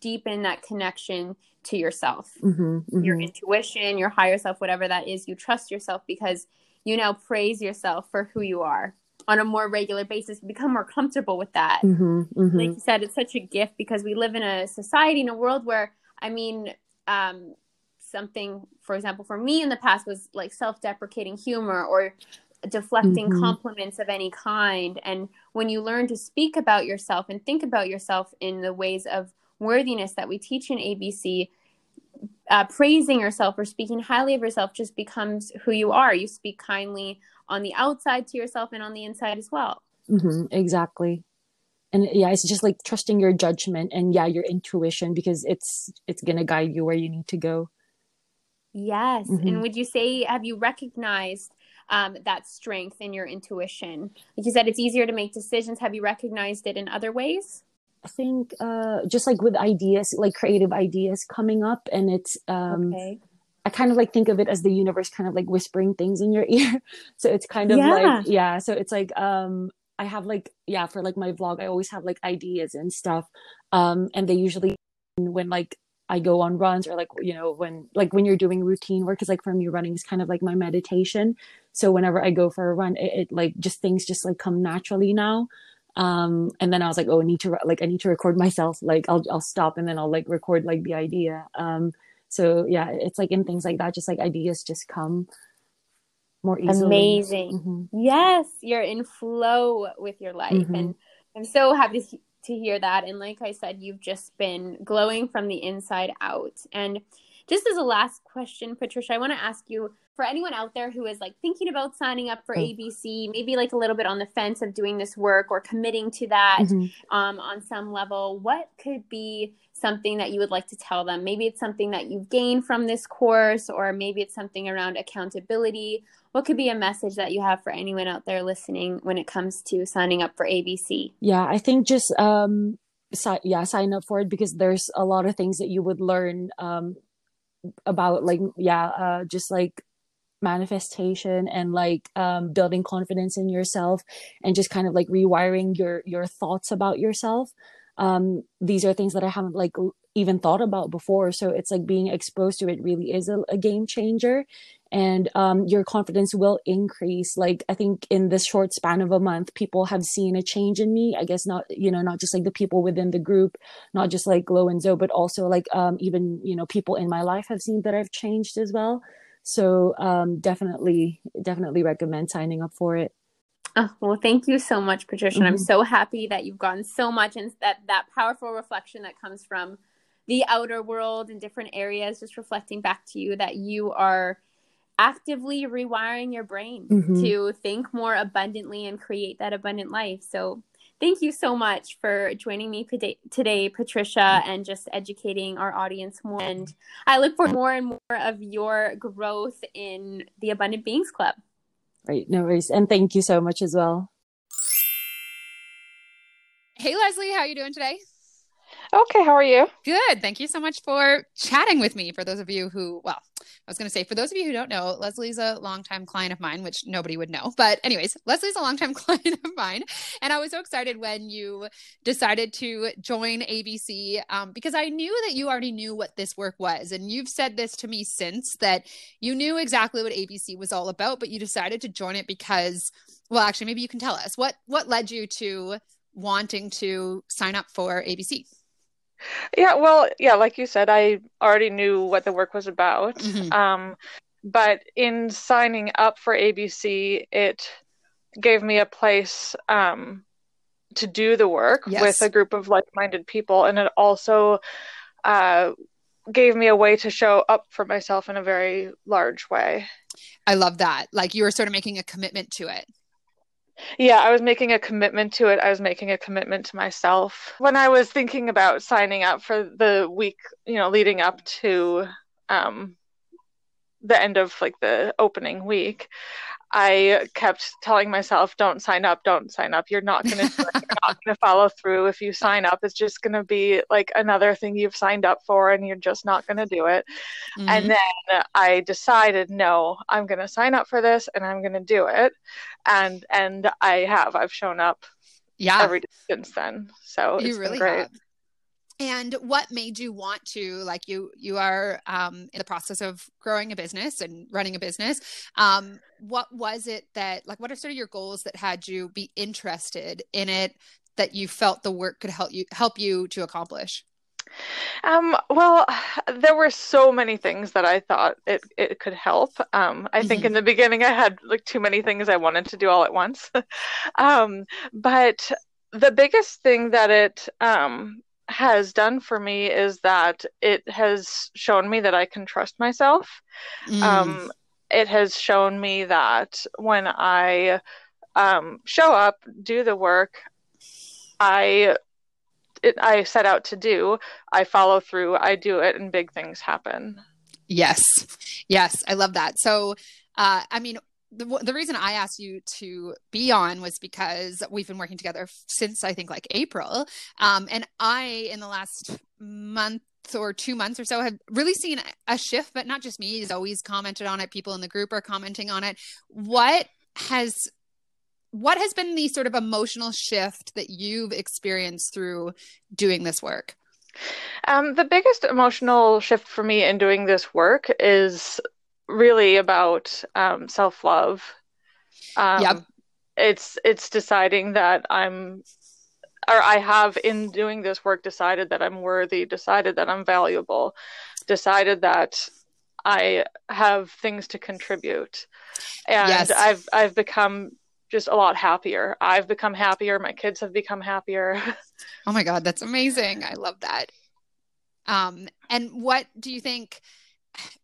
deepened that connection to yourself Mhm, your mhm. intuition your higher self whatever that is you trust yourself because you now praise yourself for who you are on a more regular basis become more comfortable with that Mhm, mhm. like you said, it's such a gift because we live in a society in a world where, I mean, um, something, for example, for me in the past was like self-deprecating humor or deflecting Mhm. compliments of any kind. And when you learn to speak about yourself and think about yourself in the ways of worthiness that we teach in ABC, uh, praising yourself or speaking highly of yourself just becomes who you are. You speak kindly on the outside to yourself and on the inside as well. hmm exactly. And yeah, it's just like trusting your judgment and yeah, your intuition because it's it's gonna guide you where you need to go. Yes. Mhm. And would you say, have you recognized um, that strength in your intuition? Like you said, it's easier to make decisions. Have you recognized it in other ways? I think uh just like with ideas, like creative ideas coming up and it's um okay. I kind of like think of it as the universe kind of like whispering things in your ear. So it's kind of Yeah. like yeah, so it's like um I have like yeah, for like my vlog I always have like ideas and stuff. Um and they usually when like I go on runs or like you know when like when you're doing routine work cuz like for me running is kind of like my meditation. So whenever I go for a run it, it like just things just like come naturally now. Um and then I was like oh I need to like I need to record myself like I'll I'll stop and then I'll like record like the idea. Um so yeah it's like in things like that just like ideas just come more easily Amazing. Mhm. Yes, you're in flow with your life. Mhm. And I'm so happy to, to hear that. And like I said, you've just been glowing from the inside out. And just as a last question, Patricia, I want to ask you for anyone out there who is like thinking about signing up for Oh. ABC, maybe like a little bit on the fence of doing this work or committing to that Mhm. um, on some level, what could be something that you would like to tell them? Maybe it's something that you've gained from this course, or maybe it's something around accountability. What could be a message that you have for anyone out there listening when it comes to signing up for ABC? yeah i think just um si- yeah sign up for it because there's a lot of things that you would learn um about like yeah uh just like manifestation and like um building confidence in yourself and just kind of like rewiring your your thoughts about yourself. Um these are things that i haven't like even thought about before. So it's like being exposed to it really is a, a game changer and um, your confidence will increase like i think in this short span of a month people have seen a change in me i guess not you know not just like the people within the group not just like Lo and zoe but also like um, even you know people in my life have seen that i've changed as well so um, definitely definitely recommend signing up for it Oh, well, thank you so much, Patricia. Mm-hmm. I'm so happy that you've gotten so much and that that powerful reflection that comes from the outer world and different areas, just reflecting back to you that you are actively rewiring your brain mm-hmm. to think more abundantly and create that abundant life. So, thank you so much for joining me today, Patricia, and just educating our audience more. And I look for more and more of your growth in the Abundant Beings Club. Right, no worries, and thank you so much as well. Hey, Leslie, how are you doing today? Okay, how are you? Good. Thank you so much for chatting with me. For those of you who, well, I was going to say, for those of you who don't know, Leslie's a longtime client of mine, which nobody would know. But, anyways, Leslie's a longtime client of mine. And I was so excited when you decided to join ABC um, because I knew that you already knew what this work was. And you've said this to me since that you knew exactly what ABC was all about, but you decided to join it because, well, actually, maybe you can tell us what what led you to wanting to sign up for ABC. Yeah, well, yeah, like you said, I already knew what the work was about. Mm-hmm. Um, but in signing up for ABC, it gave me a place um, to do the work yes. with a group of like-minded people, and it also uh, gave me a way to show up for myself in a very large way. I love that. Like you were sort of making a commitment to it. Yeah, I was making a commitment to it. I was making a commitment to myself. When I was thinking about signing up for the week, you know, leading up to um, the end of like the opening week, I kept telling myself, "Don't sign up, don't sign up. You're not gonna, you're not gonna follow through. If you sign up, it's just gonna be like another thing you've signed up for, and you're just not gonna do it." Mm-hmm. And then I decided, no, I'm gonna sign up for this, and I'm gonna do it, and and I have. I've shown up, yeah, every day since then. So you really great. Have and what made you want to like you you are um, in the process of growing a business and running a business um, what was it that like what are sort of your goals that had you be interested in it that you felt the work could help you help you to accomplish um, well, there were so many things that I thought it, it could help. Um, I mm-hmm. think in the beginning I had like too many things I wanted to do all at once. um, but the biggest thing that it um, has done for me is that it has shown me that I can trust myself. Mm. Um, it has shown me that when I um, show up, do the work, I it, I set out to do, I follow through, I do it, and big things happen. Yes, yes, I love that. So, uh, I mean, the, the reason I asked you to be on was because we've been working together since I think like April. Um, and I, in the last month or two months or so, have really seen a shift, but not just me. He's always commented on it. People in the group are commenting on it. What has what has been the sort of emotional shift that you've experienced through doing this work? Um, the biggest emotional shift for me in doing this work is really about um, self love. Um, yep. It's it's deciding that I'm, or I have in doing this work decided that I'm worthy, decided that I'm valuable, decided that I have things to contribute, and yes. I've I've become just a lot happier. I've become happier. My kids have become happier. oh my god, that's amazing! I love that. Um, and what do you think?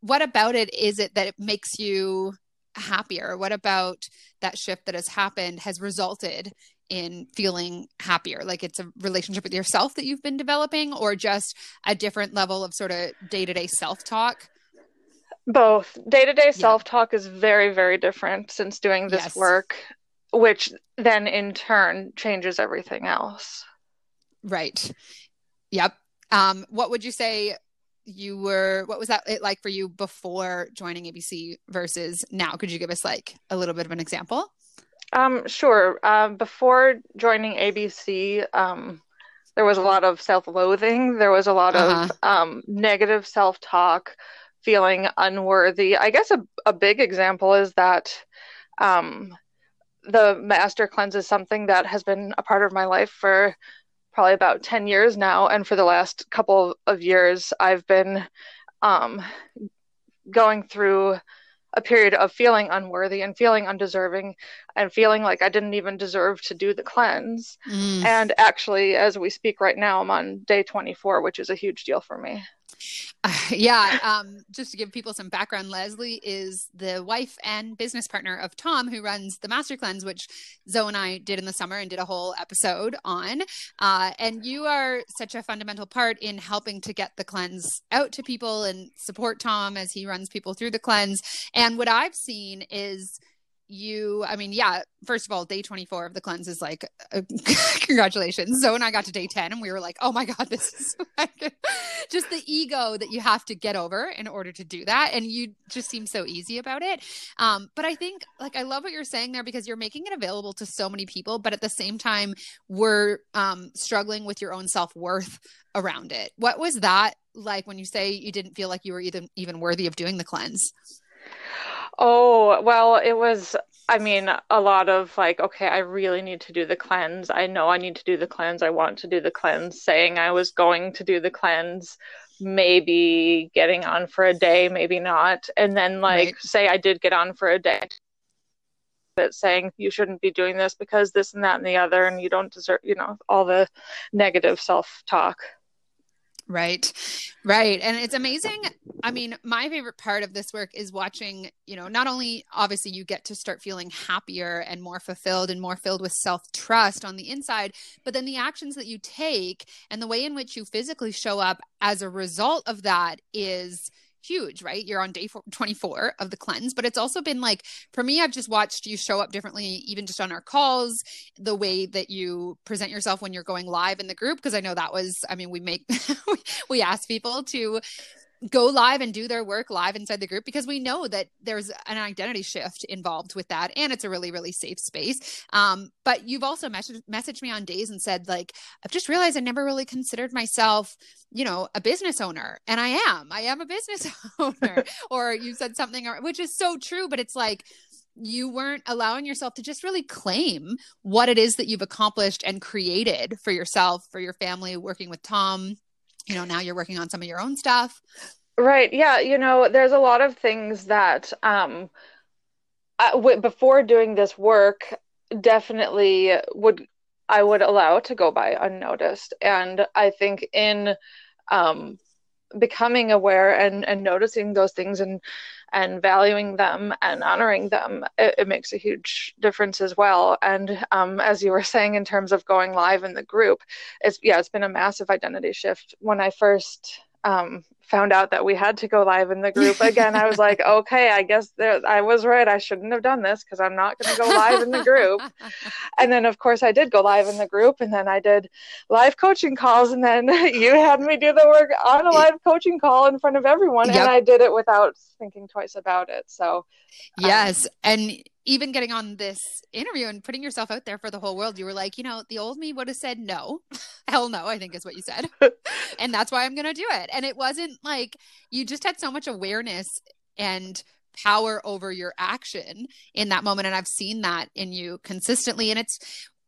What about it is it that it makes you happier? What about that shift that has happened has resulted in feeling happier? Like it's a relationship with yourself that you've been developing, or just a different level of sort of day to day self talk? Both. Day to day self talk is very, very different since doing this yes. work, which then in turn changes everything else. Right. Yep. Um, what would you say you were what was that like for you before joining abc versus now? Could you give us like a little bit of an example? Um sure. Uh, before joining abc um there was a lot of self-loathing. There was a lot uh-huh. of um negative self-talk feeling unworthy. I guess a, a big example is that um the master cleanse is something that has been a part of my life for probably about 10 years now. And for the last couple of years, I've been um, going through a period of feeling unworthy and feeling undeserving and feeling like I didn't even deserve to do the cleanse. Mm. And actually, as we speak right now, I'm on day 24, which is a huge deal for me. Yeah. Um, just to give people some background, Leslie is the wife and business partner of Tom, who runs the Master Cleanse, which Zoe and I did in the summer and did a whole episode on. Uh, and you are such a fundamental part in helping to get the cleanse out to people and support Tom as he runs people through the cleanse. And what I've seen is you i mean yeah first of all day 24 of the cleanse is like uh, congratulations. So when i got to day 10 and we were like oh my god this is just the ego that you have to get over in order to do that. And you just seem so easy about it. Um, but i think like i love what you're saying there because you're making it available to so many people but at the same time we're um, struggling with your own self-worth around it. What was that like when you say you didn't feel like you were even even worthy of doing the cleanse Oh, well, it was, I mean, a lot of like, okay, I really need to do the cleanse. I know I need to do the cleanse. I want to do the cleanse, saying I was going to do the cleanse, maybe getting on for a day, maybe not. And then, like, right. say I did get on for a day, but saying you shouldn't be doing this because this and that and the other, and you don't deserve, you know, all the negative self talk. Right. Right. And it's amazing. I mean, my favorite part of this work is watching, you know, not only obviously you get to start feeling happier and more fulfilled and more filled with self trust on the inside, but then the actions that you take and the way in which you physically show up as a result of that is huge, right? You're on day 24 of the cleanse, but it's also been like, for me, I've just watched you show up differently, even just on our calls, the way that you present yourself when you're going live in the group. Cause I know that was, I mean, we make, we ask people to go live and do their work live inside the group because we know that there's an identity shift involved with that and it's a really really safe space. Um, but you've also messaged, messaged me on days and said like i've just realized i never really considered myself you know a business owner. And i am. I am a business owner. Or you said something which is so true but it's like you weren't allowing yourself to just really claim what it is that you've accomplished and created for yourself for your family working with tom you know now you're working on some of your own stuff. Right. Yeah. You know there's a lot of things that um I, w- before doing this work definitely would i would allow to go by unnoticed. And i think in um becoming aware and and noticing those things and and valuing them and honoring them it, it makes a huge difference as well. And um, as you were saying in terms of going live in the group it's yeah it's been a massive identity shift. When i first um, found out that we had to go live in the group again, I was like, okay, I guess there, I was right. I shouldn't have done this because I'm not going to go live in the group. and then, of course, I did go live in the group, and then I did live coaching calls, and then you had me do the work on a live coaching call in front of everyone, yep. and I did it without thinking twice about it. So, um, yes, and even getting on this interview and putting yourself out there for the whole world, you were like, you know, the old me would have said no. Hell no, I think is what you said. and that's why I'm going to do it. And it wasn't like you just had so much awareness and power over your action in that moment. And I've seen that in you consistently. And it's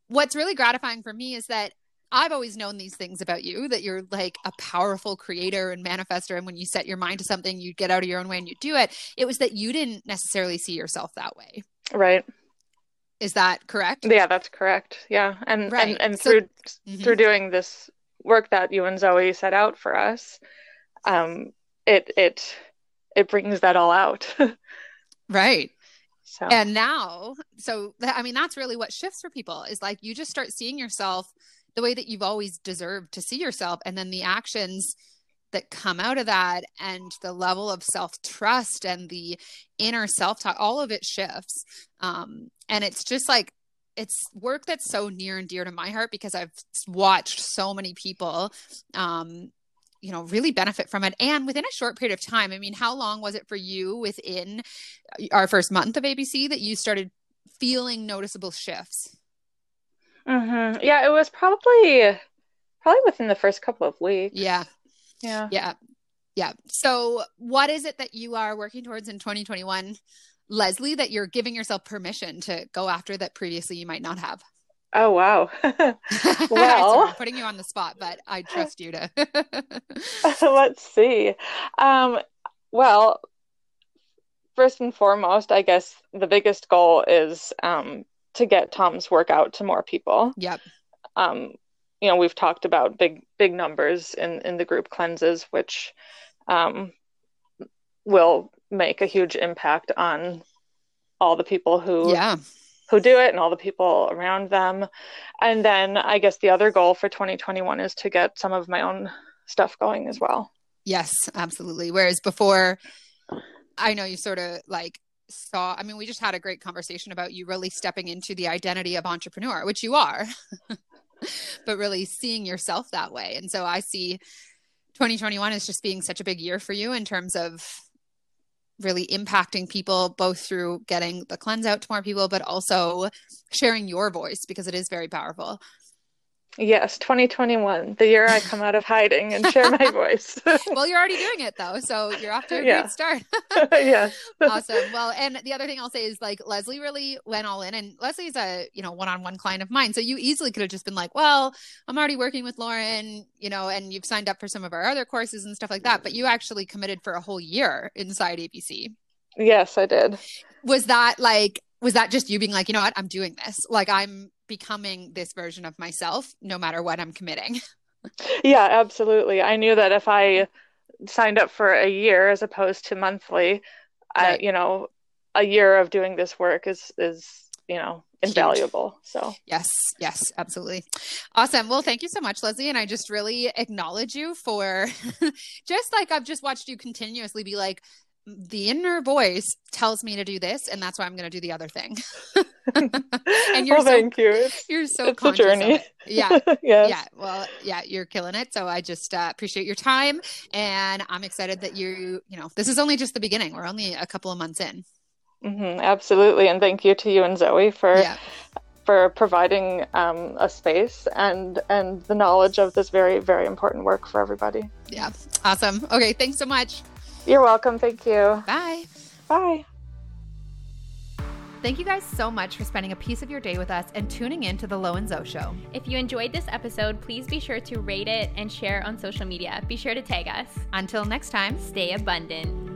what's really gratifying for me is that I've always known these things about you that you're like a powerful creator and manifester. And when you set your mind to something, you get out of your own way and you do it. It was that you didn't necessarily see yourself that way. Right. Is that correct? Yeah, that's correct. Yeah. And right. and, and so, through mm-hmm. through doing this work that you and Zoe set out for us, um, it it it brings that all out. right. So and now, so I mean, that's really what shifts for people is like you just start seeing yourself the way that you've always deserved to see yourself, and then the actions that come out of that and the level of self trust and the inner self talk, all of it shifts. Um, and it's just like, it's work that's so near and dear to my heart because I've watched so many people, um, you know, really benefit from it. And within a short period of time, I mean, how long was it for you within our first month of ABC that you started feeling noticeable shifts? Mm-hmm. Yeah, it was probably probably within the first couple of weeks. Yeah. Yeah. Yeah. Yeah. So, what is it that you are working towards in 2021, Leslie, that you're giving yourself permission to go after that previously you might not have? Oh, wow. well, I'm putting you on the spot, but I trust you to. let's see. Um, well, first and foremost, I guess the biggest goal is um, to get Tom's work out to more people. Yep. Um, you know, we've talked about big big numbers in in the group cleanses, which um, will make a huge impact on all the people who Yeah. Who do it and all the people around them. And then I guess the other goal for 2021 is to get some of my own stuff going as well. Yes, absolutely. Whereas before, I know you sort of like saw, I mean, we just had a great conversation about you really stepping into the identity of entrepreneur, which you are, but really seeing yourself that way. And so I see 2021 as just being such a big year for you in terms of really impacting people both through getting the cleanse out to more people but also sharing your voice because it is very powerful Yes, 2021, the year I come out of hiding and share my voice. well you're already doing it though so you're off to a Yeah. great start yes. awesome. Well, and the other thing I'll say is like Leslie really went all in, and Leslie's a you know one-on-one client of mine, so you easily could have just been like, "Well, I'm already working with Lauren, you know, and you've signed up for some of our other courses and stuff like that." But you actually committed for a whole year inside ABC. Yes, I did. Was that like? Was that just you being like, you know what, I'm doing this. Like I'm becoming this version of myself, no matter what I'm committing. Yeah, absolutely. I knew that if I signed up for a year as opposed to monthly, I, you know, a year of doing this work is is, you know, invaluable. So, Yes, yes, absolutely. Awesome. Well, thank you so much, Leslie. And I just really acknowledge you for just like I've just watched you continuously be like, the inner voice tells me to do this, and that's why I'm going to do the other thing. and you're well, so thank you. It's, you're so it's a journey. it. Yeah. yes. Yeah, well, yeah, you're killing it. So I just uh, appreciate your time, and I'm excited that you, you know, this is only just the beginning. We're only a couple of months in. hmm absolutely. And thank you to you and Zoe for Yeah, for providing um, a space and and the knowledge of this very very important work for everybody. yeah, awesome. Okay, thanks so much. You're welcome. Thank you. Bye. Bye. Thank you guys so much for spending a piece of your day with us and tuning in to the Lo and Zo Show. If you enjoyed this episode, please be sure to rate it and share on social media. Be sure to tag us. Until next time. Stay abundant.